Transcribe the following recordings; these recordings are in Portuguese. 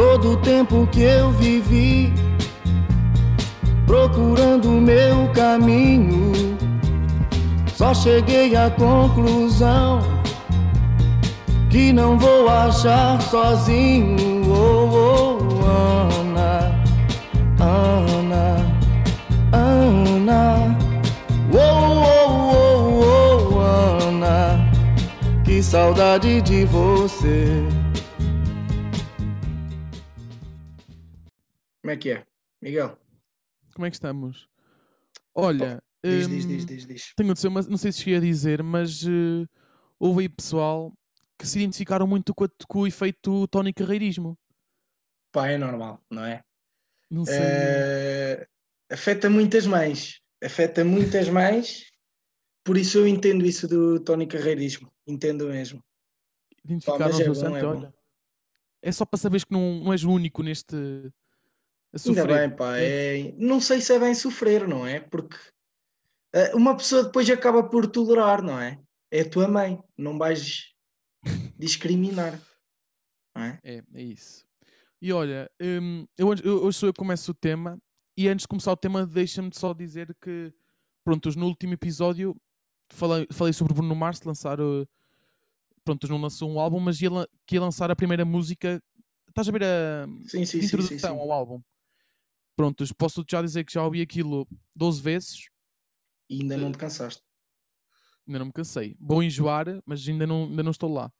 Todo o tempo que eu vivi procurando o meu caminho, só cheguei à conclusão que não vou achar sozinho. Oh, oh, Ana, Ana, Ana. Oh, oh, oh, oh, Ana, que saudade de você. Como é que é, Miguel? Como é que estamos? Olha, Diz, hum, diz, diz, diz, diz. tenho de dizer, mas não sei se cheguei a dizer, mas eh, houve aí pessoal que se identificaram muito com, a- com o efeito Tony Carreirismo. Pá, é normal, não é? Não sei. Eh, afeta muitas mães. Afeta muitas mães. Por isso eu entendo isso do Tony Carreirismo. Entendo mesmo. Identificaram-se é bastante, é olha. É só para saberes que não, não és o único neste. Ainda bem, pá. É... Não sei se é bem sofrer, não é? Porque eh, uma pessoa depois acaba por tolerar, não é? É a tua mãe. Não vais discriminar. Não é? É, é isso. E olha, hum, eu, hoje sou eu que começo o tema e antes de começar o tema deixa-me só dizer que, prontos, no último episódio falei, falei sobre o Bruno Mars lançar, prontos, não lançou um álbum, mas ia, que ia lançar a primeira música, estás a ver a sim, sim, introdução sim. ao álbum. Prontos, posso já dizer que já ouvi aquilo 12 vezes, E ainda não te cansaste. ainda não me cansei. Vou enjoar, mas ainda não, ainda não estou lá.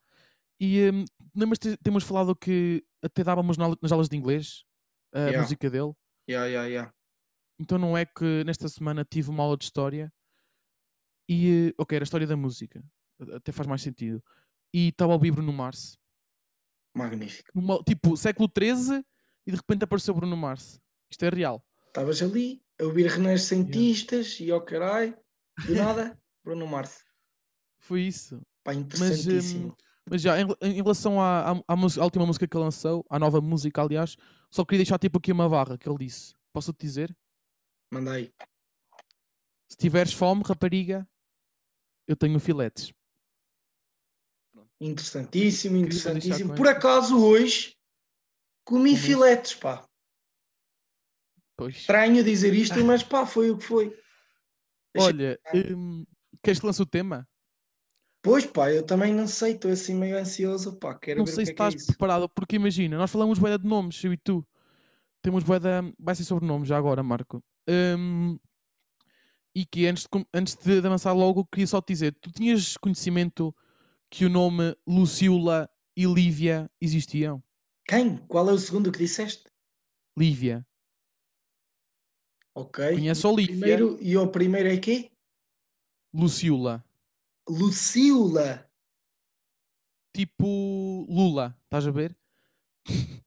E hum, lembras-te, temos falado que até dávamos na- nas aulas de inglês a Yeah. música dele. Yeah, yeah, yeah. Então não é que nesta semana tive uma aula de história e, eh, ok, era a história da música, até faz mais sentido. E estava a ouvir Bruno Mars, Magnífico. numa- tipo século XIII e de repente apareceu Bruno Mars. Isto é real. Estavas ali a ouvir renascentistas e ao caralho, do nada, Bruno Mars. Foi isso. Pá, Mas, interessantíssimo. hum, mas já, em, em relação à, à, à à última música que ele lançou, à nova música, aliás, só queria deixar tipo aqui uma barra que ele disse. Posso-te dizer? Manda aí. Se tiveres fome, rapariga, eu tenho filetes. Interessantíssimo, interessantíssimo. Por acaso hoje comi filetes, pá. Pois. Estranho dizer isto, mas pá, foi o que foi. Deixa- Olha, hum, queres que lance o tema? Pois pá, eu também não sei, estou assim meio ansioso, pá. Quero não sei o se é é estás isso. preparado, porque imagina, nós falamos bué de nomes, eu e tu. Temos de... Vai ser sobre nomes já agora, Marco. Hum, e que antes de, antes de avançar logo, queria só te dizer, tu tinhas conhecimento que o nome Luciula e Lívia existiam? Quem? Qual é o segundo que disseste? Lívia. Ok. Conheço E a o Olivia. primeiro, e o primeiro é quê? Luciula. Lucila. Tipo Lula, estás a ver?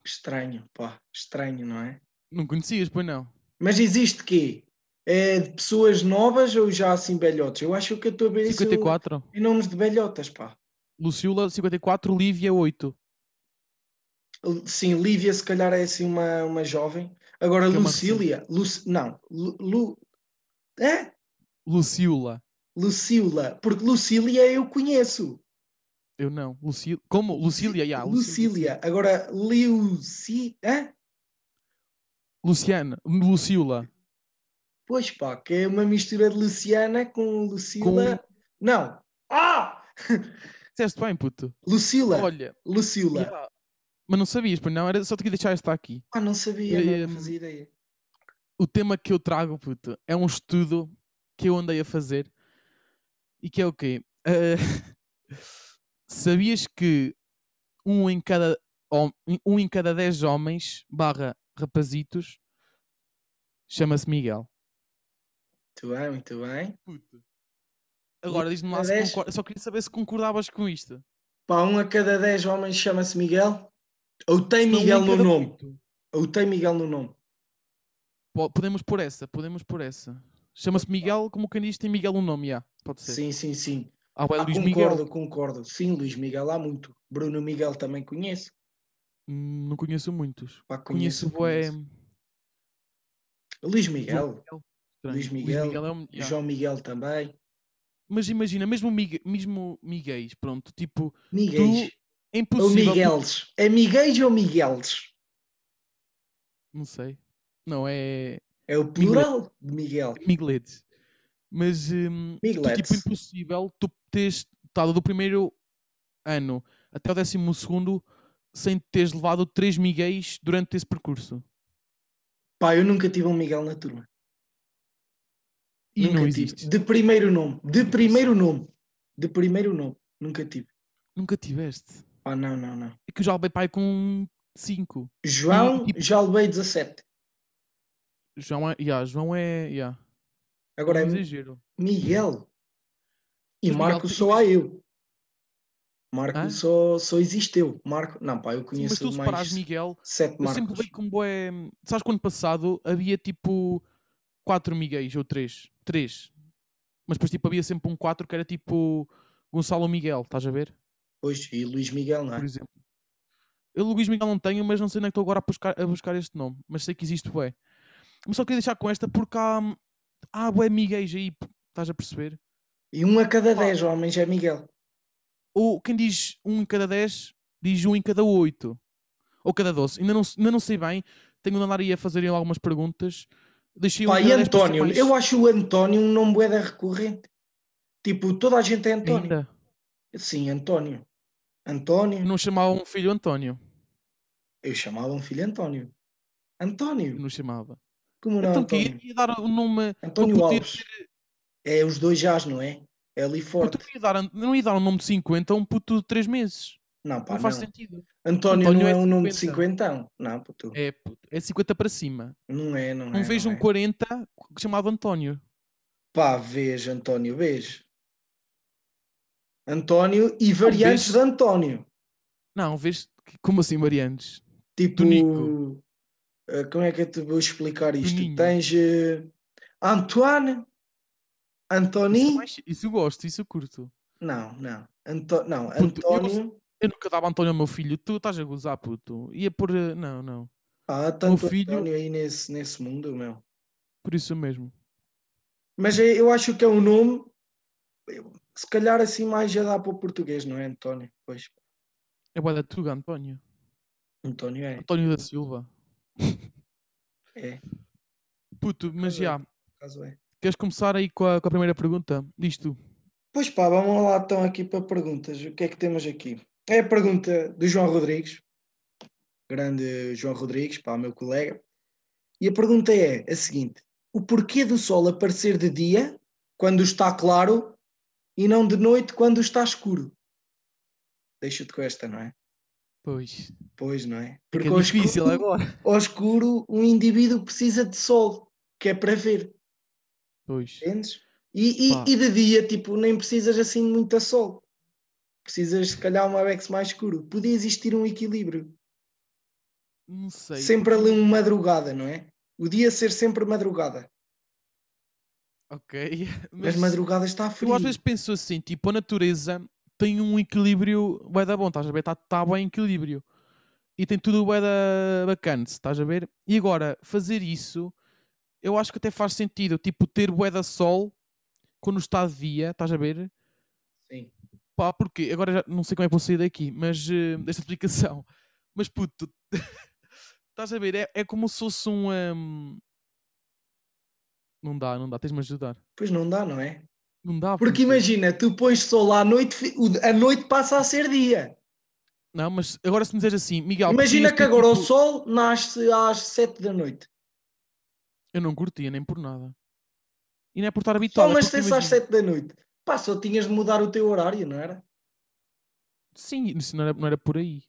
Estranho, pá. Estranho, não é? Não conhecias, pois não? Mas existe quê? É de pessoas novas ou já assim velhotes? Eu acho que eu estou a ver isso 54. em nomes de velhotas, pá. Luciula, 54. Lívia, 8. Sim, Lívia se calhar é assim uma, uma jovem. Agora Que é Lucília, Luc... não, Lu... Lu... É? Luciula. Lucila, porque Lucília eu conheço. Eu não. Luci... Como? Lucília, já. Lucília, agora Luci... É? Luciana. Luciula. Pois pá, que é uma mistura de Luciana com Lucila. Não! Ah! Disseste bem, puto. Lucila, Olha. Lucila. já. Mas não sabias, pois não? Era só te queria deixar esta aqui. Ah, não sabia, Eh, não fazia ideia. O tema que eu trago, puto, é um estudo que eu andei a fazer. E que é o quê? Eh, sabias que um em cada um em cada 10 homens barra rapazitos chama-se Miguel. Muito bem, muito bem. Agora diz-me lá se 10? concorda. Só queria saber se concordavas com isto. Pá, um a cada dez homens chama-se Miguel? Ou tem Miguel no nome? Ou tem Miguel no nome? Po- Podemos pôr essa, podemos pôr essa. Chama-se Miguel, como quem diz, tem Miguel no nome, já. Pode ser. Sim, sim, sim. Ah, é Ah, Luís concordo, Miguel. concordo. Sim, Luís Miguel há muito. Bruno Miguel também conheço. Hum, Não conheço muitos. Pá, Conheço, conheço, conheço. Luís Miguel. João Miguel. Luís Miguel, é um-. João Miguel também. Mas imagina, mesmo, Migue, mesmo Miguéis, pronto, tipo, Miguéis. É Ou impossível. tu- Migueles. É ou Migueles? Não sei. Não, é É o plural de Miguel. Migueletes. Mas hum, tipo, impossível tu teres estado do primeiro ano até o décimo segundo sem teres levado três Miguéis durante esse percurso. Pá, eu nunca tive um Miguel na turma. E nunca não tive. existe. De primeiro nome. De primeiro nome. De primeiro nome. Nunca tive. Nunca tiveste. Ah, não, não, não. É que eu já levei pai com cinco. João, tipo- já levei 17. João é. Yeah, João é. Yeah. Agora é exagero. Miguel. E Mas Miguel, Marco tu- só há eu. Marco Hã? só, só existe eu. Marco, não, pá, eu Sim, mas conheço tu mais Miguel, sete eu sempre Marcos. levei como bué. Sabes que ano passado havia tipo quatro Miguéis ou três. Três. Mas depois tipo havia sempre um quatro que era tipo Gonçalo Miguel, estás a ver? Pois, e Luís Miguel, não Por é? exemplo. Eu Luís Miguel não tenho, mas não sei onde é que estou agora a buscar, a buscar este nome. Mas sei que existe bué. Mas só queria deixar com esta porque há, há bué Miguéis aí, estás a perceber? E um a cada dez homens é Miguel. Ou quem diz um em cada dez, diz um em cada oito. Ou cada doze. Ainda não, ainda não sei bem. Tenho de andar aí a fazer algumas perguntas. Deixei um Pá, em e António? mais- Eu acho o António um nome bué da recorrente. Tipo, toda a gente é António. Ainda. Sim, António. António. Não chamava um filho António. Eu chamava um filho António. António. não chamava. Como não, Então António? ia dar o nome. António ia Alves. É os dois jás, não é? É ali forte. não, ia dar, não ia dar um nome de 50 a um puto de 3 meses. Não, pá, não faz não. sentido. António, António não é é um nome de 50. cinquentão. Não, puto. É, puto, é 50 para cima. Não é, não, Não, é. vejo não um é. 40 chamado António. Pá, vês, António, vês. António e variantes vês- de António. Não, vês. Como assim, Marianes? Tipo, Nico. eh, como é que eu te vou explicar isto? Ninho. Tens eh, Antoine, Isso, Antoni. é mais- isso eu gosto, isso eu curto. Não, não. Anto... Não, Puto, eu- António. Eu nunca dava António ao meu filho. Tu estás a gozar, puto. Ia por. eh, Não, não. Ah, há tanto filho- António aí nesse, nesse mundo, meu. Por isso mesmo. Mas eu acho que é um nome, eu- se calhar assim mais já dá para o português, não é, António? Pois, É boa da Tuga, António. António é. António da Silva. É, Puto, mas é. já. por acaso é. Queres começar aí com a, com a primeira pergunta? Diz tu. Pois pá, vamos lá então aqui para perguntas. O que é que temos aqui? É a pergunta do João Rodrigues, grande João Rodrigues, pá, meu colega. E a pergunta é a seguinte: o porquê do sol aparecer de dia quando está claro e não de noite quando está escuro? Deixa-te com esta, não é? Pois. Pois, não é? Porque é difícil escuro- agora. Ao escuro, um indivíduo precisa de sol, que é para ver, Pois. entendes? E, e, e de dia, tipo, nem precisas assim de muito sol. Precisas, se calhar, um Abex mais escuro. Podia existir um equilíbrio. Não sei. Sempre ali uma madrugada, não é? O dia ser sempre madrugada. Ok. Mas Mas madrugada está frio. eu às vezes penso assim, tipo, a natureza tem um equilíbrio bué da bom, estás a ver? Está tá bem em equilíbrio. E tem tudo bué da bacana, estás a ver? E agora, fazer isso, eu acho que até faz sentido. Tipo, ter bué da sol quando está de dia, estás a ver? Sim. Pá, porque agora já não sei como é que vou sair daqui, mas eh, desta explicação. Mas puto, estás a ver? É, é como se fosse um. ehm, Não dá, não dá, tens-me ajudar. Pois não dá, não é? Não dá. Porque puto. imagina, tu pões sol à noite, o- a noite passa a ser dia. Não, mas agora se me dizes assim, Miguel. Imagina que agora o tipo- sol nasce às 7 da noite. Eu não curtia nem por nada. E não é por estar Só habituado. é porque nascesse às imagina- 7 da noite. Pá, só tinhas de mudar o teu horário, não era? Sim, isso não era, não era por aí.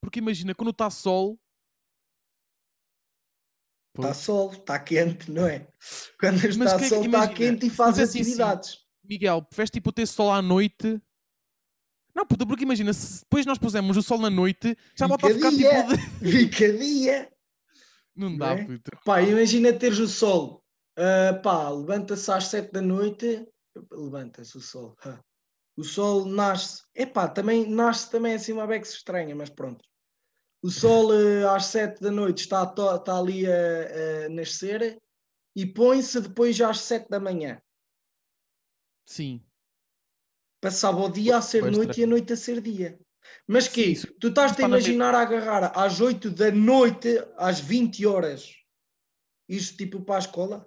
Porque imagina, quando está sol. Está sol, está quente, não é? Quando está que é que- sol, está quente e faz fizesse assim, atividades. Miguel, preferes tipo ter sol à noite? Não, puta, porque imagina, se depois nós pusemos o sol na noite, já volta a ficar tipo. De- Fica dia. Não Não dá, é? puto. Pá, imagina teres o sol. ah, pá, levanta-se às 7 da noite. Levanta-se o sol. O sol nasce. Epá, também nasce também assim uma bex estranha, mas pronto. O sol eh, às 7 da noite está, está ali a, a nascer e põe-se depois às 7 da manhã. Sim. Passava o dia a ser Bué noite e a noite a ser dia. Mas que Sim, isso- tu estás-te está a na imaginar a agarrar às 8 da noite, às 20 horas, isto tipo para a escola?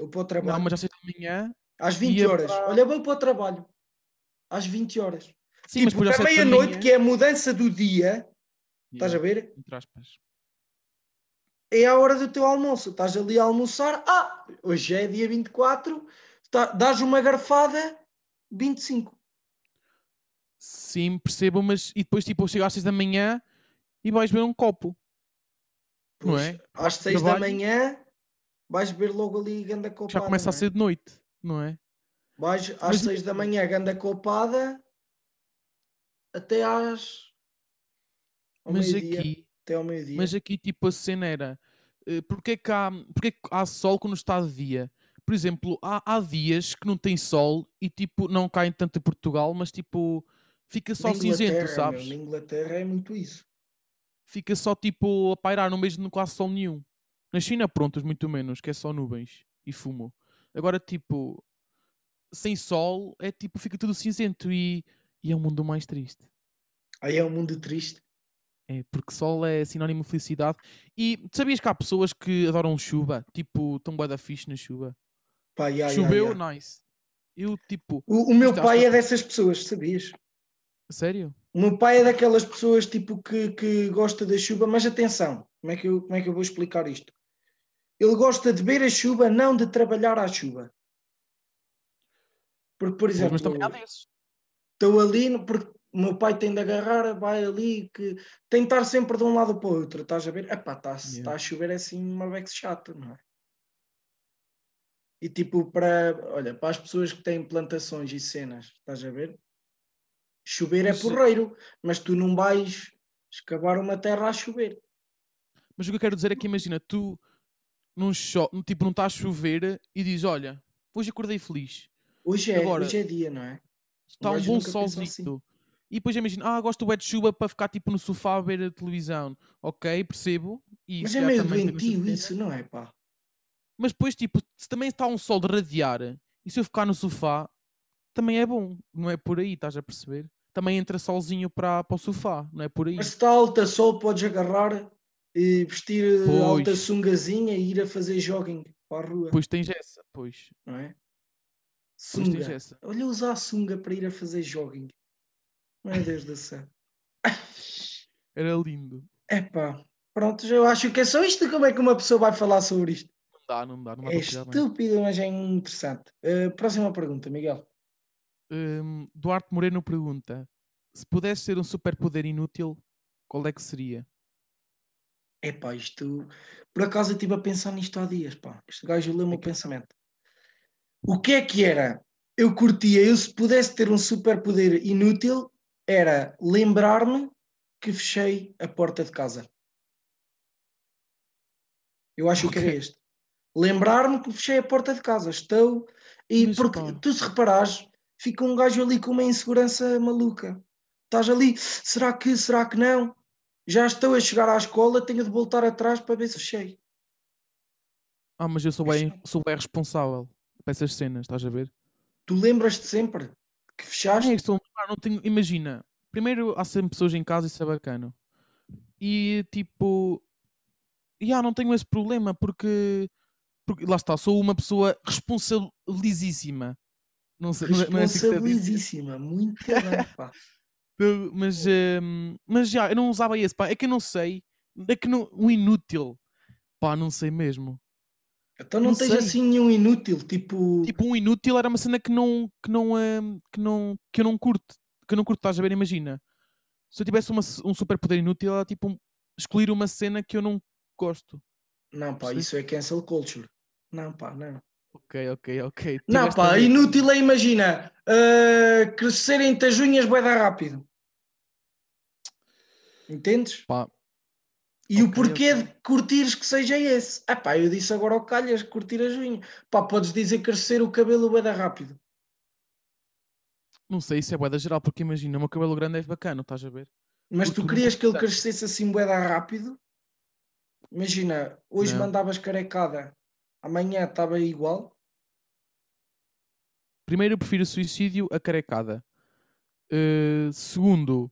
Ou para o trabalho? Não, mas às 6 da manhã. Às 20 ia horas. para- Olha, vou para o trabalho. Às 20 horas. Sim, mas tipo, às à 7 da meia-noite, que é a mudança do dia, estás a ver? entre aspas. É a hora do teu almoço. Estás ali a almoçar. Ah, hoje é dia 24. Tá, dás uma garfada, 25. Sim, percebo, mas e depois tipo chego às 6 da manhã e vais ver um copo. Não Pois, é? Às 6 da trabalho. manhã, vais ver logo ali ganda copada. Já começa a não é? ser de noite, não é? Vais às Mas- 6 da manhã, ganda copada, até às. Mas aqui, Até ao meio-dia. mas aqui tipo a cena era eh, porque é que há, porque é que há sol quando está de dia? Por exemplo, há, há dias que não tem sol e tipo não caem tanto em Portugal, mas tipo fica só cinzento, sabes? meu, na Inglaterra é muito isso. Fica só tipo a pairar, não vejo quase sol nenhum. Na China, prontos, muito menos, que é só nuvens e fumo. Agora, tipo, sem sol, é tipo, fica tudo cinzento e, e é um mundo mais triste. Aí é um mundo triste. É, porque sol é sinónimo de felicidade. E sabias que há pessoas que adoram chuva? Tipo, estão bué da fixe na chuva. Pá, ya, Choveu, ya. nice. Eu, tipo, O, o meu pai é dessas pessoas, sabias? sério? O meu pai é daquelas pessoas tipo que, que gosta da chuva, mas atenção, como é, que eu, como é que eu vou explicar isto? Ele gosta de ver a chuva, não de trabalhar à chuva. Porque, por exemplo, mas também há desses. estou ali, porque o meu pai tem de agarrar, vai ali, que estar sempre de um lado para o outro, estás a ver? Epá, está Yeah. está a chover é assim uma vez chato, não é? E tipo, para, olha, para as pessoas que têm plantações e cenas, estás a ver? Chover é eh, porreiro, mas tu não vais escavar uma terra a chover. Mas o que eu quero dizer é que imagina, tu não, cho tipo, não está a chover e dizes, olha, hoje acordei feliz. Hoje é, Agora- hoje é dia, não é? Está um bom pensa assim. E depois imagina, ah, gosto bué de chuva para ficar tipo no sofá a ver a televisão. Ok, percebo. E Mas é meio doentio isso, não é, pá? Mas depois, tipo, se também está um sol de radiar e se eu ficar no sofá, também é bom. Não é por aí, estás a perceber? Também entra solzinho para, para o sofá, não é por aí. Mas se está alta sol, podes agarrar e vestir eh, Pois. alta sungazinha e ir a fazer jogging para a rua, Pois tens essa, pois. não é? Sunga. Olha, usar sunga para ir a fazer jogging. Meu Deus do céu. Era lindo. Epá, pronto, eu acho que é só isto. Como é que uma pessoa vai falar sobre isto? Não dá, não dá, não É estúpido, mas é interessante. Eh, próxima pergunta, Miguel. Hum, Duarte Moreno pergunta: se pudesse ser um superpoder inútil, qual é que seria? Epá, isto. Por acaso eu estive a pensar nisto há dias, pá. Este gajo leu-me o É que- pensamento. O que é que era? Eu curtia, eu se pudesse ter um superpoder inútil, era lembrar-me que fechei a porta de casa. Eu acho que era este. Lembrar-me que fechei a porta de casa. Estou. E Mas, porque pá. tu se reparares, fica um gajo ali com uma insegurança maluca. Estás ali, será que, será que não? Já estou a chegar à escola, tenho de voltar atrás para ver se fechei. Ah, mas eu sou bem, sou bem responsável para essas cenas, estás a ver? Tu lembras-te sempre que fechaste? É, ah, não tenho, imagina, primeiro há sempre pessoas em casa, isso é bacana. E tipo, já não tenho esse problema porque, porque lá está, sou uma pessoa responsabilizíssima. Não sei, não é- não é assim. Responsabilizíssima, muito bem, pá. Mas, hum, mas já, eu não usava esse, pá. É que eu não sei. É que não, um inútil. Pá, não sei mesmo. Então não, Não tens sei. assim nenhum inútil, tipo. Tipo, um inútil era uma cena que não, que não, hum, que não, que eu não curto. Que eu não curto, estás a ver? Imagina. Se eu tivesse uma, um superpoder inútil, era tipo escolher uma cena que eu não gosto. Não, pá, Percebes? isso é cancel culture. Não, pá, não. Ok, ok, ok. Não, pá, ver. inútil é, imagina, uh, crescerem-te as unhas bué da rápido. Entendes? Pá, E o ok, porquê ok. de curtires que seja esse? Ah pá, eu disse agora ao calhas, curtir as unhas. Pá, podes dizer crescer o cabelo bué da rápido. não sei, isso é boeda geral, porque imagina, o meu cabelo grande é bacana, estás a ver? Mas Porque tu querias que ele crescesse assim bué da rápido? Imagina, hoje Não. mandavas carecada, amanhã estava igual. Primeiro, eu prefiro suicídio a carecada. Uh, segundo,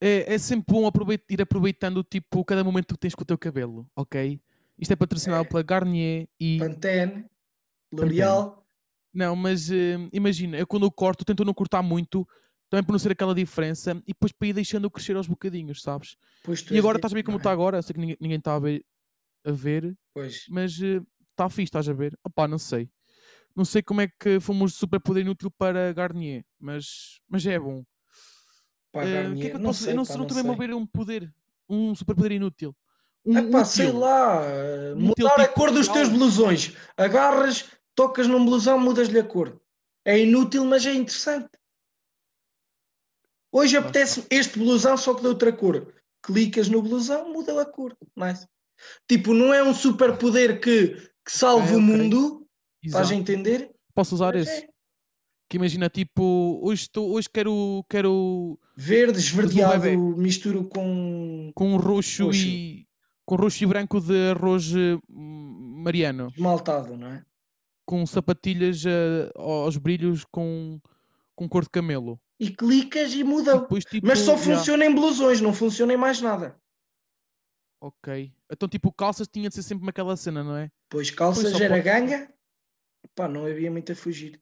é, é sempre bom aproveit- ir aproveitando tipo cada momento que tens com o teu cabelo, ok? Isto é patrocinado É. pela Garnier e. Pantene, L'Oreal. Não, mas eh, imagina, eu quando eu corto, tento não cortar muito, também para não ser aquela diferença, e depois para ir deixando crescer aos bocadinhos, sabes? E agora estás a ver como é? está agora, eu sei que ninguém, ninguém está a ver, a ver Pois. mas está fixe, estás a ver? Opá, não sei. Não sei como é que fomos super poder inútil para Garnier, mas, mas é bom. Eh, que é que eu não sei, Eu não, pá, não não a um poder, um super poder inútil. Um Epá, sei útil. lá, Um útil mudar a tipo cor dos teus blusões. Agarras, tocas num blusão, mudas-lhe a cor. É inútil, mas é interessante. Hoje apetece este blusão, só que de outra cor. Clicas no blusão, muda a cor. Nice. Tipo, não é um superpoder que, que salve Ok, o mundo, estás a entender? Posso usar Mas esse? é Que imagina, tipo, hoje, estou, hoje quero, quero Verde, esverdeado, misturo com com roxo, Roxo. e com roxo e branco de arroz eh, mariano, esmaltado, não é? com sapatilhas eh, aos brilhos com, com cor de camelo. E clicas e E muda. depois, tipo, Mas só yeah. funciona em blusões, não funciona em mais nada. Ok. Então, tipo, calças tinha de ser sempre naquela cena, não é? Pois calças era pode- ganga, pá, não havia muito a fugir.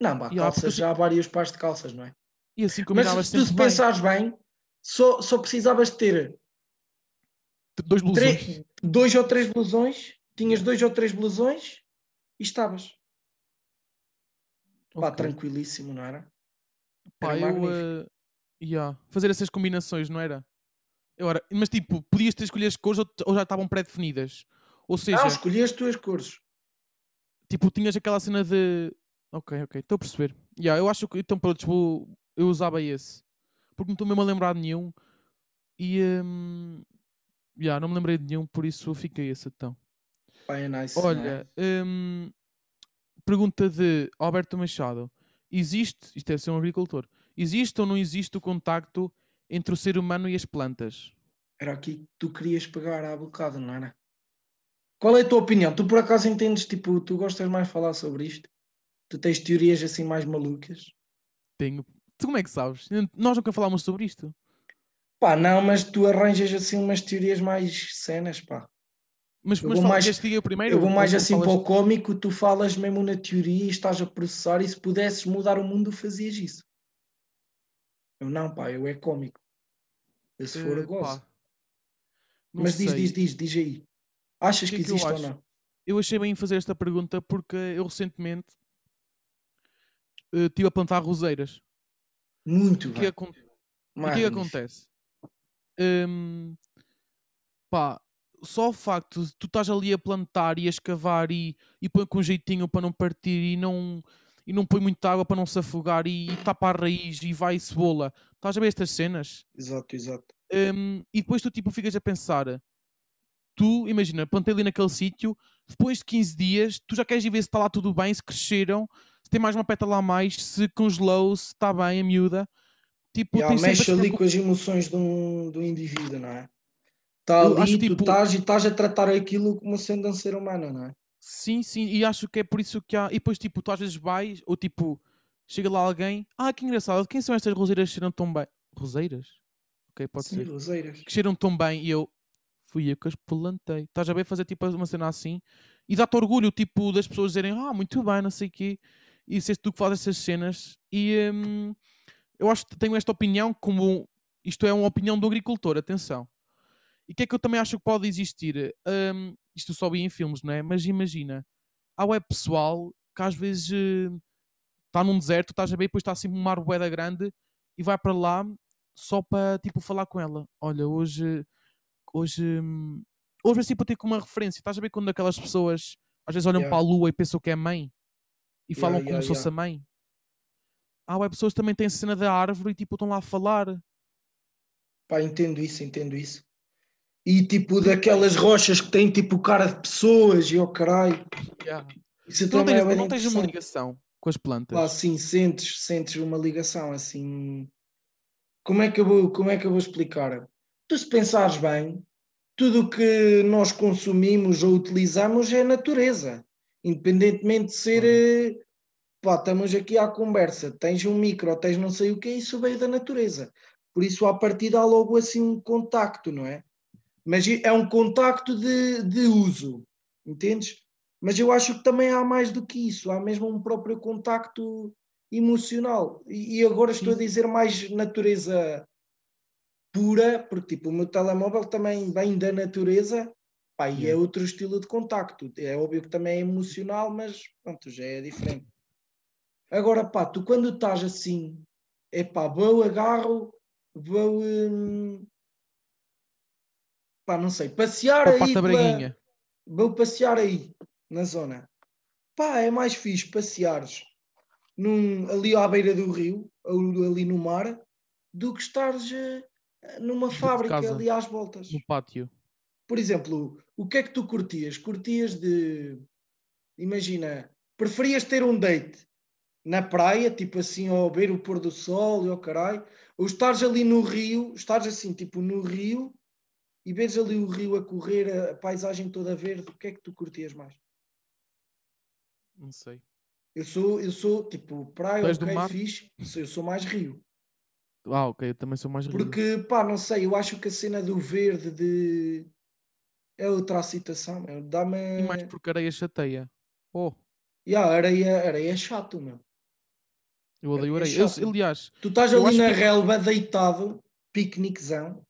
Não, pá, porque calças assim- já há vários pares de calças, não é? E assim Mas se tu se bem. pensares bem, só, só precisavas de ter Dois blusões. três- dois ou três blusões, tinhas dois ou três blusões e estavas. Pá, Ok. tranquilíssimo, não era? Pá, Era eu. eh, yeah, Fazer essas combinações, não era? Era... Mas, tipo, podias ter escolhido as cores ou, ou já estavam pré-definidas. Ou seja, Não, escolhi as tuas cores. tipo, tinhas aquela cena de. Ok, ok, estou a perceber. Yeah, eu acho que então pronto, tipo, eu usava esse. Porque não estou mesmo a lembrar de nenhum. E. hum, yeah, não me lembrei de nenhum, por isso fiquei esse então. É nice. é? Olha, hum, pergunta de Alberto Machado: existe, isto deve ser um agricultor, existe ou não existe o contacto entre o ser humano e as plantas? Era aqui que tu querias pegar à bocada, não era? Qual é a tua opinião? Tu por acaso entendes, tipo, tu gostas mais de falar sobre isto? Tu tens teorias assim mais malucas? Tenho. Tu como é que sabes? Nós nunca falámos sobre isto. Pá, não, mas tu arranjas assim umas teorias mais cenas, pá. Mas, Eu mas fala, mais- que diga primeiro? Eu vou Ou- mais ou assim falas- para o cómico, tu falas mesmo na teoria e estás a processar e se pudesses mudar o mundo fazias isso. Eu não, pá, eu é cómico. Eu se for eu gosto. Mas diz, sei. diz, diz, diz aí. Achas que que, é que existe ou acho? não? Eu achei bem fazer esta pergunta porque eu recentemente eh, estive a plantar roseiras. Muito O que, bem. acon- o que é acontece? Hum, pá, só o facto de tu estás ali a plantar e a escavar e, e põe com jeitinho para não partir e não, e não põe muita água para não se afogar e, e tapa a raiz e vai cebola. Estás a ver estas cenas? Exato, exato. Hum, e depois tu tipo ficas a pensar tu, imagina, plantei ali naquele sítio depois de 15 dias, tu já queres ir ver se está lá tudo bem, se cresceram se tem mais uma pétala a mais, se congelou, se está bem a miúda tipo, Yeah, mexe ali com as emoções de um, do indivíduo, não é? Está ali, acho, tipo- estás e estás a tratar aquilo como sendo um ser humano, não é? Sim, sim, e acho que é por isso que há. E depois, tipo, tu às vezes vais, ou tipo, chega lá alguém, ah, que engraçado, quem são estas roseiras que cheiram tão bem? Roseiras? Ok, pode Sim, ser. roseiras. Que cheiram tão bem, e eu fui eu que as plantei. Estás a ver fazer tipo uma cena assim, e dá-te orgulho, tipo, das pessoas dizerem, ah, muito bem, não sei o quê, e seres tu que fazes essas cenas, e hum, eu acho que tenho esta opinião como. Isto é uma opinião do agricultor, atenção. E o que é que eu também acho que pode existir? Hum, isto só vi em filmes, não é? Mas imagina, há web pessoal que às vezes está num deserto, estás a ver, e depois está assim uma arboeda grande e vai para lá só para tipo falar com ela. Olha, hoje, hoje, hum, hoje assim para ter como uma referência. Estás a ver quando aquelas pessoas às vezes olham Yeah. para a lua e pensam que é mãe e Yeah, falam yeah, como se fosse a mãe. Há web pessoas também têm a cena da árvore e tipo estão lá a falar. Pá, entendo isso, entendo isso. E tipo daquelas rochas que têm tipo cara de pessoas e o caralho. Yeah. Isso Tu não tens, é não tens uma ligação com as plantas. Pá, sim, sentes, sentes uma ligação assim. Como é que eu vou, como é que eu vou explicar? Tu se pensares bem, tudo o que nós consumimos ou utilizamos é natureza. Independentemente de ser. eh, Pá, estamos aqui à conversa. Tens um micro, tens não sei o que, isso veio da natureza. Por isso, à partida, há logo assim um contacto, não é? Mas é um contacto de, de uso, entendes? Mas eu acho que também há mais do que isso, há mesmo um próprio contacto emocional. E, e agora estou a dizer mais natureza pura, porque tipo, o meu telemóvel também vem da natureza, pá, e é outro estilo de contacto. É óbvio que também é emocional, mas pronto, já é diferente. Agora, pá, tu quando estás assim, é pá, vou, agarro, vou, hum, pá, não sei, passear aí. pela- vou passear aí, na zona. Pá, é mais fixe passeares num, ali à beira do rio, ali no mar, do que estares eh, numa fábrica casa. ali às voltas. No pátio. Por exemplo, o que é que tu curtias? Curtias de. Imagina, preferias ter um date na praia, tipo assim, ao ver o pôr do sol e ao caralho, ou estares ali no rio, estares assim, tipo no rio, e vês ali o rio a correr, a, a paisagem toda verde, o que é que tu curtias mais? Não sei. Eu sou, eu sou tipo, praia, Tu és do ok, mar? fixe, eu sou mais rio. Ah, ok, eu também sou mais rio. Porque, pá, não sei, eu acho que a cena do verde de... é outra citação, meu. Dá-me. E mais porque areia chateia. Oh, Yeah, areia, areia é chato, meu. eu odeio É areia. Eu, chato. aliás, Tu estás Eu ali na que- relva, deitado, piqueniquezão.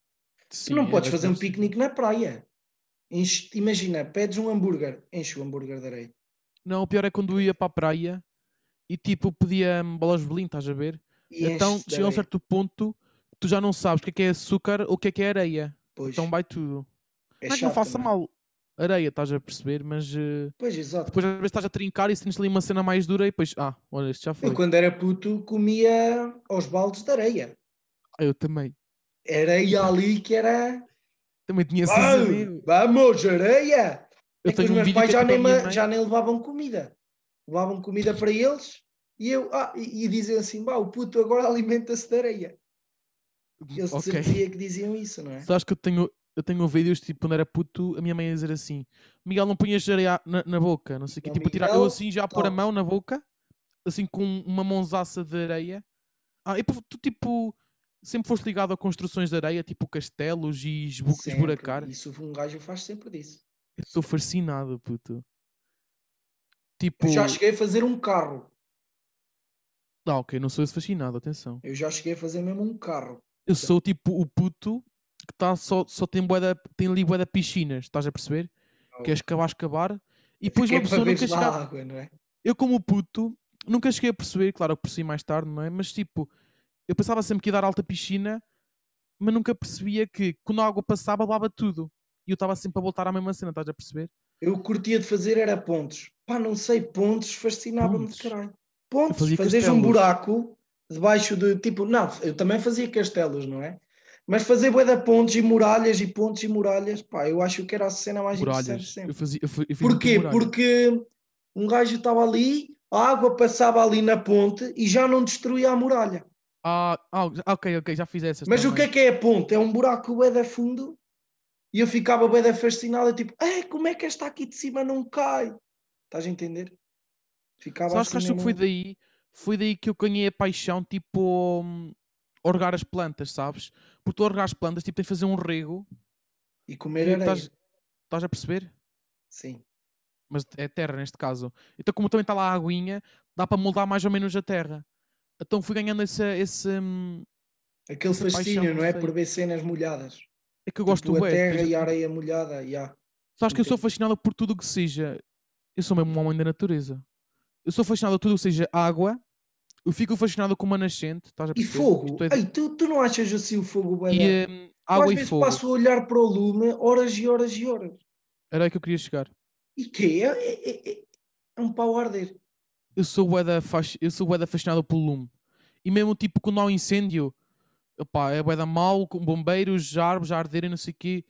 sim, tu não é podes fazer um piquenique na praia. Enche- imagina, pedes um hambúrguer, enche o hambúrguer de areia. Não, o pior é quando eu ia para a praia e tipo pedia bolas de Berlim, estás a ver? E então chega a um certo ponto que tu já não sabes o que é que é açúcar ou o que é que é areia. Pois, Então vai tudo. É não é que não faça é? mal areia, estás a perceber? Mas eh, Pois, exato. depois às vezes estás a trincar e sentes ali uma cena mais dura e depois, ah, olha, isto já foi. Eu, quando era puto, comia aos baldes de areia. Ah, Eu também. Areia ali que era. Também tinha esses Vamos, areia! Eu É os tenho um meus vídeo pais já é a nem, ma- já nem levavam comida. Levavam comida para eles e eu ah, e, e diziam assim: "Bah, o puto agora alimenta-se de areia. Eles de Ok. certeza que diziam isso, não é? Sabes que eu tenho, eu tenho vídeos, tipo, quando era puto, a minha mãe ia dizer assim: Miguel, não ponhas areia na, na boca, não sei o quê. Então, Tipo, a tirar, eu assim já a pôr a mão na boca, assim com uma mãozaça de areia. Ah, e tu, tipo, sempre foste ligado a construções de areia, tipo castelos e esbu Sempre. esburacar. Isso um gajo faz sempre disso. Eu sou fascinado, puto. Tipo, Eu já cheguei a fazer um carro. ah, ok, não sou esse fascinado, atenção. Eu já cheguei a fazer mesmo um carro. Eu sou tipo o puto que tá só, só tem, bué da- tem ali bué da piscinas, estás a perceber? Que é escavar, escavar. E depois uma pessoa nunca chega, água, não é? Eu, como puto, nunca cheguei a perceber, claro, eu percebi mais tarde, não é? Mas tipo, eu pensava sempre que ia dar alta piscina, mas nunca percebia que quando a água passava, levava tudo. E eu estava sempre a voltar à mesma cena, estás a perceber? Eu curtia de fazer era pontos. Pá, não sei, pontos fascinava-me de caralho. Pontos, fazia fazeres um buraco debaixo de tipo, não, eu também fazia castelos, não é? Mas fazer bué pontes e muralhas e pontes e muralhas, pá, eu acho que era a cena mais interessante Muralhas. sempre. Eu fazia, eu, fi- eu Porquê? Porque um gajo estava ali, a água passava ali na ponte e já não destruía a muralha. Ah, ah, ok, ok, já fiz essas Mas o que também. é que é a ponte? É um buraco bué fundo e eu ficava bué fascinado, tipo, Ei, como é que esta aqui de cima não cai? Estás a entender? Ficava Sabes que assim acho que foi daí, foi daí que eu ganhei a paixão, tipo, hum, orgar as plantas, sabes? Porque tu orgar as plantas, tipo, tens de fazer um rego, E comer areia. estás, estás a perceber? Sim. mas é terra neste caso. Então, como também está lá a aguinha, dá para moldar mais ou menos a terra. Então fui ganhando esse. esse hum, Aquele paixão, fascínio, não é? sei. Por ver cenas molhadas. é que eu gosto tipo, do a terra depois- e a areia molhada. Yeah. Sabes que eu sou entendo. fascinado por tudo o que seja. Eu sou mesmo um homem da natureza. Eu sou fascinado por tudo o que seja água. Eu fico fascinado com uma nascente. Estás a E fogo? Isto é- Ei, tu, tu não achas assim o fogo da- e Eu água e fogo. passo a olhar para o lume horas e horas e horas. Era aí que eu queria chegar. E que é, é, é, é- é um pau a arder. Eu sou bué da fas... eu sou bué da fascinado pelo lume. E mesmo tipo quando há um incêndio, opá, é bué da mal, com bombeiros, árvores a arderem, não sei o quê.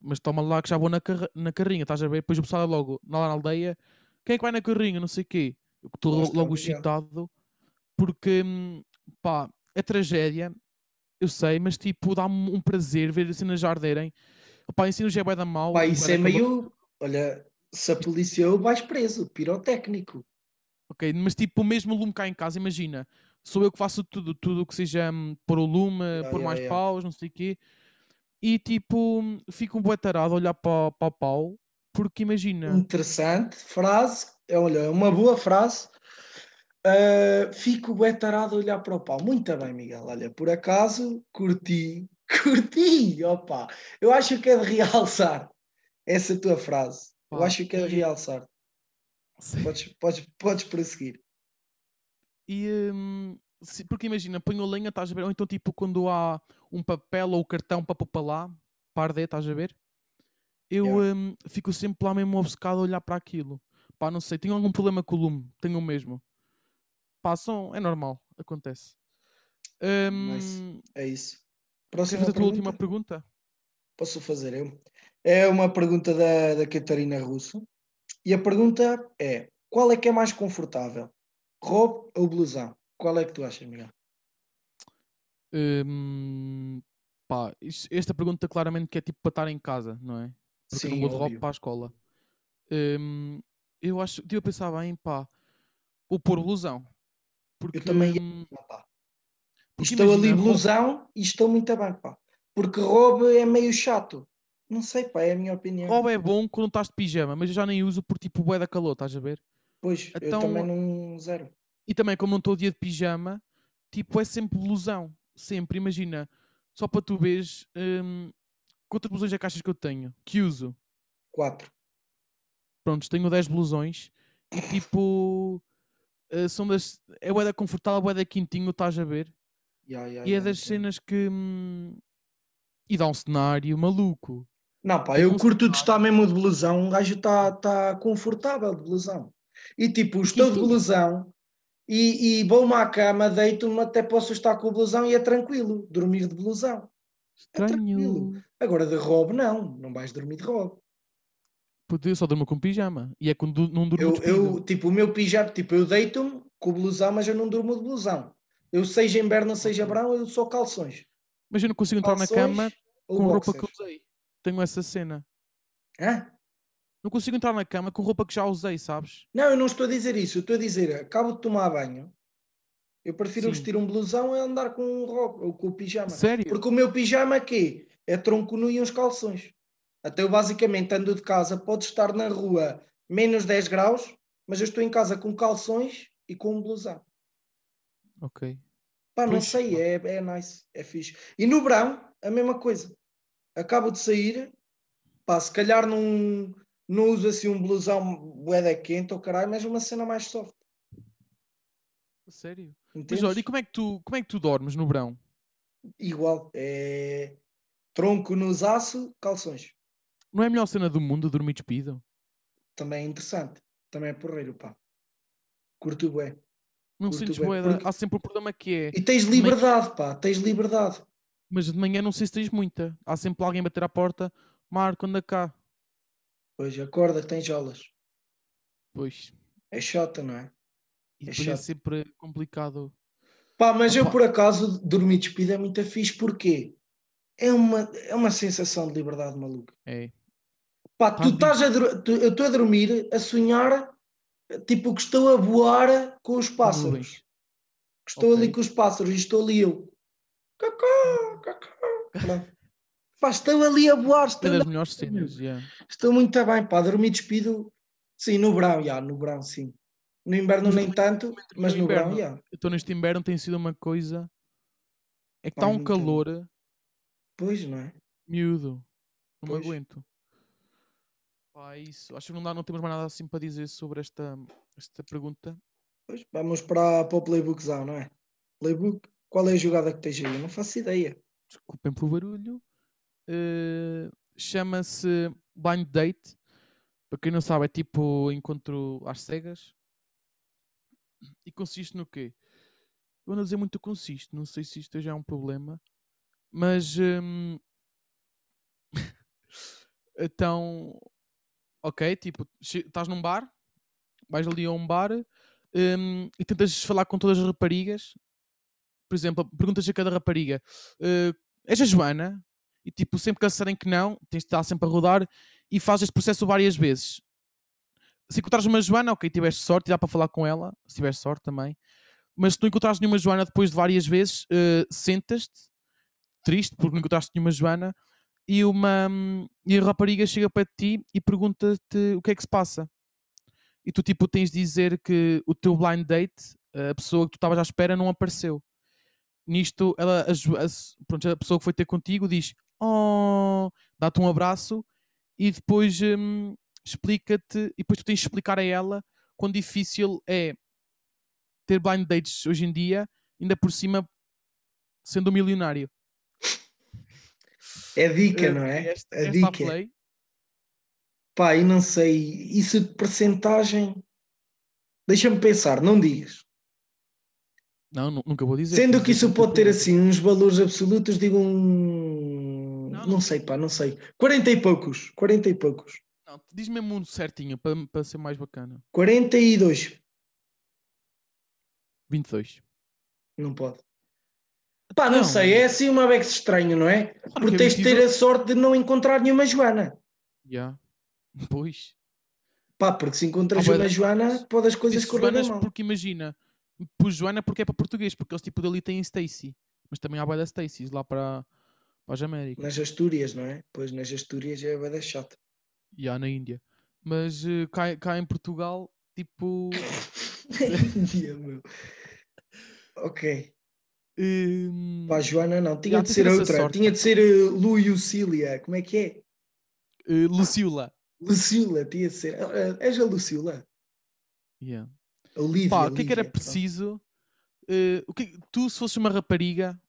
Mas toma lá que já vou na, carra- na carrinha, estás a ver? Depois o pessoal é logo lá na aldeia, quem é que vai na carrinha, não sei o quê. Eu estou logo excitado, porque, hum, pá, é tragédia, eu sei, mas tipo, dá-me um prazer ver as cenas a arderem. Opá, incêndio já é bué da mal. Pá, isso é meio. Olha, se a polícia ou vais preso, pirotécnico. Ok, mas tipo, o mesmo lume cá em casa, imagina. sou eu que faço tudo, tudo o que seja hum, pôr o lume, Yeah, pôr mais yeah. paus, não sei o quê. E tipo, fico um bué tarado a olhar para, para o pau, porque imagina, Interessante. Frase. é, Olha, é uma boa frase. Uh, fico bué tarado a olhar para o pau. Muito bem, Miguel. Olha, por acaso, curti. Curti, opa. Eu acho que é de realçar essa tua frase. Eu acho que é de realçar. Podes, podes, podes prosseguir. E hum, se- porque imagina, ponho a lenha, estás a ver? Ou então tipo quando há um papel ou cartão para pôr lá, para arder, estás a ver? Eu Yeah. hum, fico sempre lá mesmo obcecado a olhar para aquilo. Pá, não sei, tenho algum problema com o lume, tenho o mesmo. São, é normal, acontece. Nice. Hum, É isso. Próxima a tua última pergunta? Posso fazer eu? É uma pergunta da, da Catarina Russo. E a pergunta é: qual é que é mais confortável? Robe ou blusão? Qual é que tu achas, Miguel? Hum, pá, esta pergunta claramente que é tipo para estar em casa, não é? Porque eu não Sim, vou de roupa para a escola. Hum, eu acho, a pensar bem, pá, vou pôr blusão. Porque, Eu também ia- hum, Pá, porque Estou ali imagina, roupa- blusão e estou muito bem, pá. Porque robe é meio chato. Não sei, pá, é a minha opinião. roupa é bom quando estás de pijama, mas eu já nem uso por tipo bué da calor, estás a ver? Pois, eu Então- também não zero. E também, como não estou dia de pijama, tipo, é sempre blusão. Sempre, imagina. Só para tu veres hum, quantas blusões é que achas que eu tenho? Que uso? Quatro. Prontos, tenho 10 blusões e tipo. Eh, são das. É bué da confortável, bué da quentinho, estás a ver? Ya, ya, E é ya, das cenas que. hum, e dá um cenário maluco. Não, pá, eu curto de estar mesmo de blusão. Um gajo está tá confortável de blusão. E tipo, estou de blusão e, e vou-me à cama, deito-me, até posso estar com o blusão e é tranquilo. Dormir de blusão. É tranquilo. Estranho. Agora de robe, não. Não vais dormir de robe. Puto, Eu só durmo com pijama. E é quando não durmo Eu, eu, tipo, o meu pijama, tipo, eu deito-me com o blusão, mas eu não durmo de blusão. Eu, seja inverno, seja Ok. verão, eu só calções. Mas eu não consigo entrar na Calções cama ou com roupa que eu boxers. usei. Tenho essa cena. Hã? Não consigo entrar na cama com roupa que já usei, sabes? Não, eu não estou a dizer isso. Eu estou a dizer, acabo de tomar banho. Eu prefiro Sim. vestir um blusão a andar com um robe ou com o pijama. Sério? Porque o meu pijama aqui é tronco nu e uns calções. Até eu basicamente ando de casa, pode estar na rua menos 10 graus, mas eu estou em casa com calções e com um blusão. Ok. Pá, não Pois, sei, é, é nice, é fixe. E no verão, a mesma coisa. Acabo de sair, pá, se calhar não, não uso assim um blusão bué quente ou caralho, mas uma cena mais soft. Sério? Mas Entendes? olha, e como é que tu, como é que tu dormes no verão? Igual, é tronco nos aço, calções. Não é a melhor cena do mundo dormir despido? Também é interessante. Também é porreiro, pá. Curto bué. Não sentes bué, porque- Há sempre um problema que é. E tens liberdade, pá, tens liberdade. Mas de manhã não sei se tens muita. Há sempre alguém a bater à porta. Marco, anda cá. Pois, acorda, tens jolas. Pois. É chata, não é? E É é sempre complicado. Pá, mas eu por acaso dormir despido é muito fixe, porquê? É uma, é uma sensação de liberdade maluca. É. Pá, tu Estás a, tu- eu estou a dormir, a sonhar, tipo que estou a voar com os pássaros. Que estou ali Ok. com os pássaros e estou ali eu. Cacá, cacá. Pá, estou ali a voar, É estou, das melhores cenas. yeah. estou muito bem, pá, dormir despido, sim, no verão, já, no verão, sim. No inverno Mas nem tanto, mas no verão, já. Então neste inverno tem sido uma coisa. É que está um calor Pois, não é? miúdo. Não Pois. aguento. Pá, é isso. Acho que não, dá, não temos mais nada assim para dizer sobre esta, esta pergunta. Pois, vamos para, para o playbookzão, não é? Playbook, qual é a jogada que tens aí? Eu não faço ideia. Desculpem pelo barulho. Eh, Chama-se Blind Date. Para quem não sabe, é tipo encontro às cegas. E consiste no quê? Eu ando a dizer muito consiste. Não sei se isto já é um problema. Mas. hum, então. Ok, tipo, estás num bar. Vais ali a um bar. hum, e tentas falar com todas as raparigas. Por exemplo, perguntas a cada rapariga: eh, És a Joana? E tipo, sempre que eles disserem que não, tens de estar sempre a rodar e fazes este processo várias vezes. Se encontrares uma Joana, ok, tiveste sorte, dá para falar com ela, se tiveres sorte também. Mas se não encontrares nenhuma Joana depois de várias vezes, uh, sentas-te, triste porque não encontraste nenhuma Joana, e, uma, e a rapariga chega para ti e pergunta-te o que é que se passa. E tu, tipo, tens de dizer que o teu blind date, a pessoa que tu estavas à espera, não apareceu. Nisto, ela, a, a, pronto, a pessoa que foi ter contigo diz: Oh, dá-te um abraço e depois hum, explica-te. E depois tu tens de explicar a ela quão difícil é ter blind dates hoje em dia, ainda por cima sendo um milionário. É dica, uh, não é? Esta, a dica. Play. Pá, e não sei, isso de percentagem. Deixa-me pensar, não digas. Não, nunca vou dizer. Sendo que isso pode ter assim uns valores absolutos, digo um. Não, não, não sei, pá, não sei. 40 e poucos. 40 e poucos. Não, diz mesmo um certinho para, para ser mais bacana. 42. 22. Não pode. Pá, não, não, sei, é assim uma vez estranho, não é? Claro Porque tens de ter a sorte de não encontrar nenhuma Joana. Já. Yeah. Pois. Pá, porque se encontras ah, uma Joana, pode as coisas correrem mal. Porque imagina, pus Joana porque é para português, porque eles tipo dali têm Stacy. Mas também há da Stacy's lá para, para as Américas. Nas Astúrias, não é? Pois nas Astúrias é da chata. E há na Índia. Mas uh, cá, cá em Portugal, tipo. Índia, meu. Ok. Para a Joana não, tinha de ser outra, sorte. tinha de ser uh, Lu Lucília, como é que é? Uh, Lucila. Lucila, tinha de ser. Uh, és a Lucila? Yeah. Olivia, Pá, o que é que era preciso? Uh, o que, tu, se fosses uma rapariga,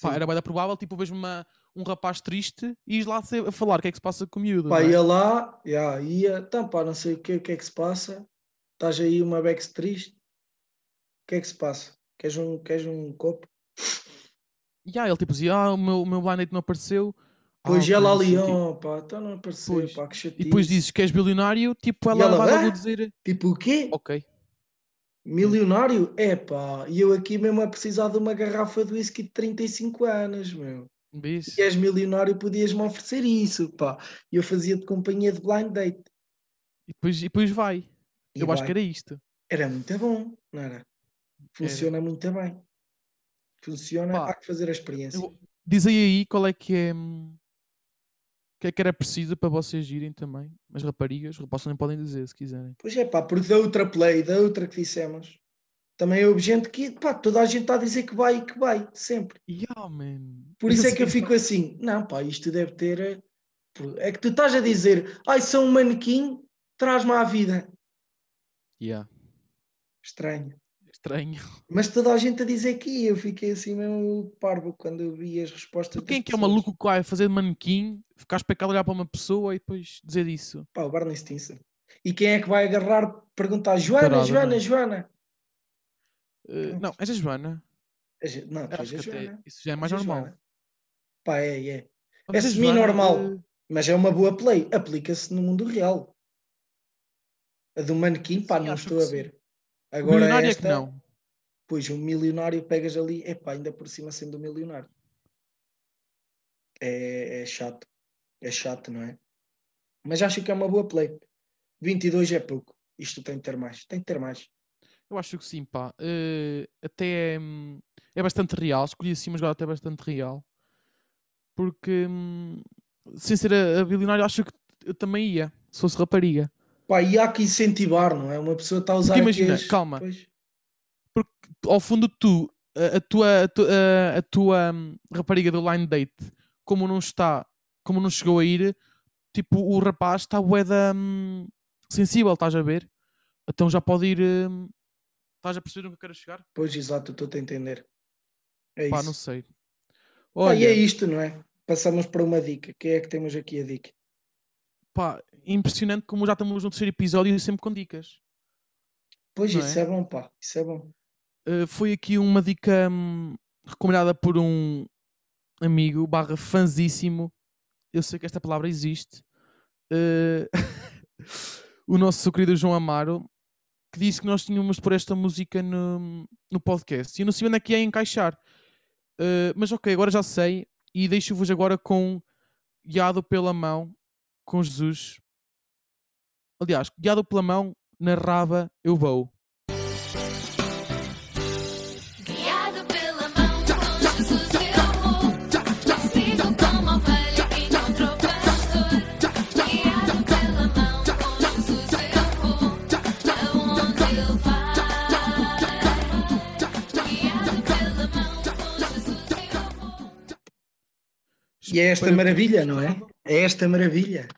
pá, era bem provável, tipo, vejo uma, um rapaz triste e ires lá a falar o que é que se passa com o miúdo. Pá, é? ia lá, yeah, ia, então pá, não sei o que, o que é que se passa, estás aí uma Bex triste, o que é que se passa? Queres um, queres um copo? E yeah, ele tipo dizia, ah, o meu, o meu blind date não apareceu. Pois ah, ela ali, oh, pá, então não apareceu, pois. pá, que chatice. E depois dizes que és bilionário, tipo, ela, ela vai logo dizer... Tipo o quê? Ok. Milionário? É pá, e eu aqui mesmo a precisar de uma garrafa de whisky de 35 anos, meu. Bicho. Se és milionário, podias-me oferecer isso, pá. E eu fazia-te companhia de blind date. E depois, e depois vai. E eu vai. acho que era isto. Era muito bom, não era? Funciona era. muito bem. Funciona, pá, há que fazer a experiência. Eu, diz aí, aí qual é que é. Hum, o que é que era preciso para vocês irem também? As raparigas, rapazes nem podem dizer se quiserem. Pois é, pá, porque da outra play, da outra que dissemos, também houve gente que, pá, toda a gente está a dizer que vai e que vai, sempre. Yeah, man. Por isso é que eu fico assim, não, pá, isto deve ter. Eh, é que tu estás a dizer, ai, sou um manequim, traz-me à vida. Yeah. Estranho. Estranho. Mas toda a gente a dizer que eu fiquei assim mesmo parvo quando eu vi as respostas. quem é que é maluco que vai fazer de manequim, ficar especado olhar para uma pessoa e depois dizer isso? Pá, o Barney Stinson. E quem é que vai agarrar, perguntar Joana, Carada, Joana, Joana? Uh, não, és a Joana. não, tu és a Joana. Isso já é mais normal. Joana. Pá, é, é. é semi-normal. Uh... Mas é uma boa play. Aplica-se no mundo real. A do manequim, pá, sim, não estou a ver. Sim. Agora milionário esta, é que não. Pois, um milionário pegas ali, epá, ainda por cima sendo um milionário. É, é chato. É chato, não é? Mas acho que é uma boa play. 22 é pouco. Isto tem que ter mais. Tem que ter mais. Eu acho que sim, pá. Uh, até hum, é bastante real. Escolhi assim, mas agora até é bastante real. Porque, hum, sem ser a, a bilionário, acho que eu também ia. Se fosse rapariga. Pá, e há que incentivar, não é? Uma pessoa está a usar. Porque imagina, as... calma. Pois. Porque ao fundo tu, a, a tua, a, tua, a tua hum, rapariga do line date, como não está, como não chegou a ir, tipo, o rapaz está boeda hum, sensível, estás a ver? Então já pode ir. Hum, Estás a perceber onde eu quero chegar? Pois, exato, estou a entender. É Pá, isso. não sei. Olha, ah, e é isto, não é? Passamos para uma dica. Quem é que temos aqui a dica? Pá, impressionante como já estamos no terceiro episódio e sempre com dicas. Pois, não isso é? é? bom, pá. Isso é bom. Uh, foi aqui uma dica hum, recomendada por um amigo barra fanzíssimo. Eu sei que esta palavra existe. Uh, o nosso querido João Amaro que disse que nós tínhamos pôr esta música no, no podcast. E eu não sei onde é que ia encaixar. Uh, mas ok, agora já sei. E deixo-vos agora com Guiado pela Mão, com Jesus. Aliás, Guiado pela Mão, na raba eu vou. E é esta maravilha, não é? É esta maravilha.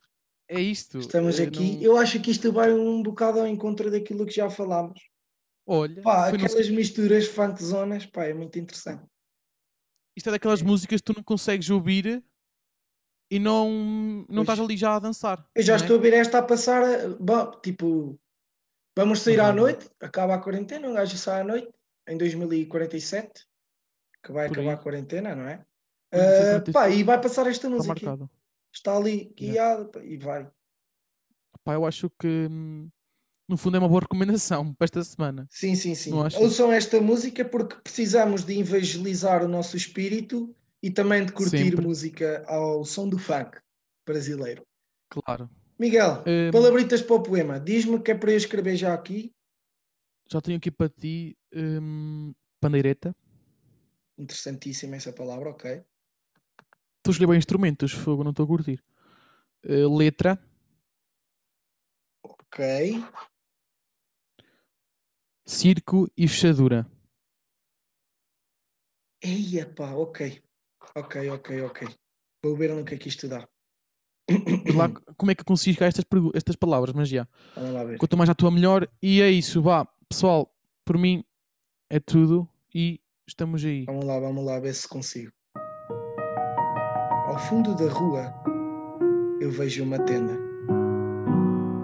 É isto. Estamos eh, aqui. não- Eu acho que isto vai um bocado ao encontro daquilo que já falámos. Olha, Pá, foi no- aquelas misturas funk zonas, pá, é muito interessante. isto é daquelas músicas que tu não consegues ouvir e não, não estás ali já a dançar. Eu já é? estou a ver esta a passar, bom, tipo, vamos sair à rádio. noite, acaba a quarentena, um gajo sai à noite, em 2047, que vai Por acabar aí. a quarentena, não é? 47, Ah, pá, e vai passar esta música. Está ali, guiado, pá, e vai. Pá, eu acho que hum, no fundo é uma boa recomendação para esta semana. Sim, sim, sim. Ouçam esta música porque precisamos de evangelizar o nosso espírito e também de curtir Sempre. música ao som do funk brasileiro. Claro. Miguel, Hum, palabritas para o poema. Diz-me que é para eu escrever já aqui. já tenho aqui para ti hum, pandeireta. Interessantíssima essa palavra, ok. Estou a escolher bem instrumentos, fogo, não estou a curtir. Eh, letra, Ok. circo e fechadura. Eia pá, ok. Ok, ok, ok. Vou ver que é que isto dá. Lá como é que consigo chegar a estas, estas palavras, mas já. Quanto mais à tua melhor. E é isso, vá. Pessoal, por mim é tudo e estamos aí. Vamos lá, vamos lá ver se consigo. Ao fundo da rua eu vejo uma tenda.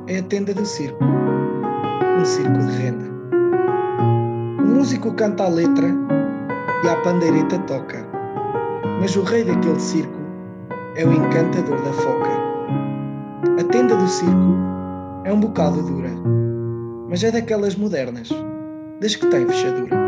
É a tenda do circo. Um circo de renda. O músico canta a letra e a pandeireta toca. Mas o rei daquele circo é o encantador da foca. A tenda do circo é um bocado dura, mas é daquelas modernas, das que têm fechadura.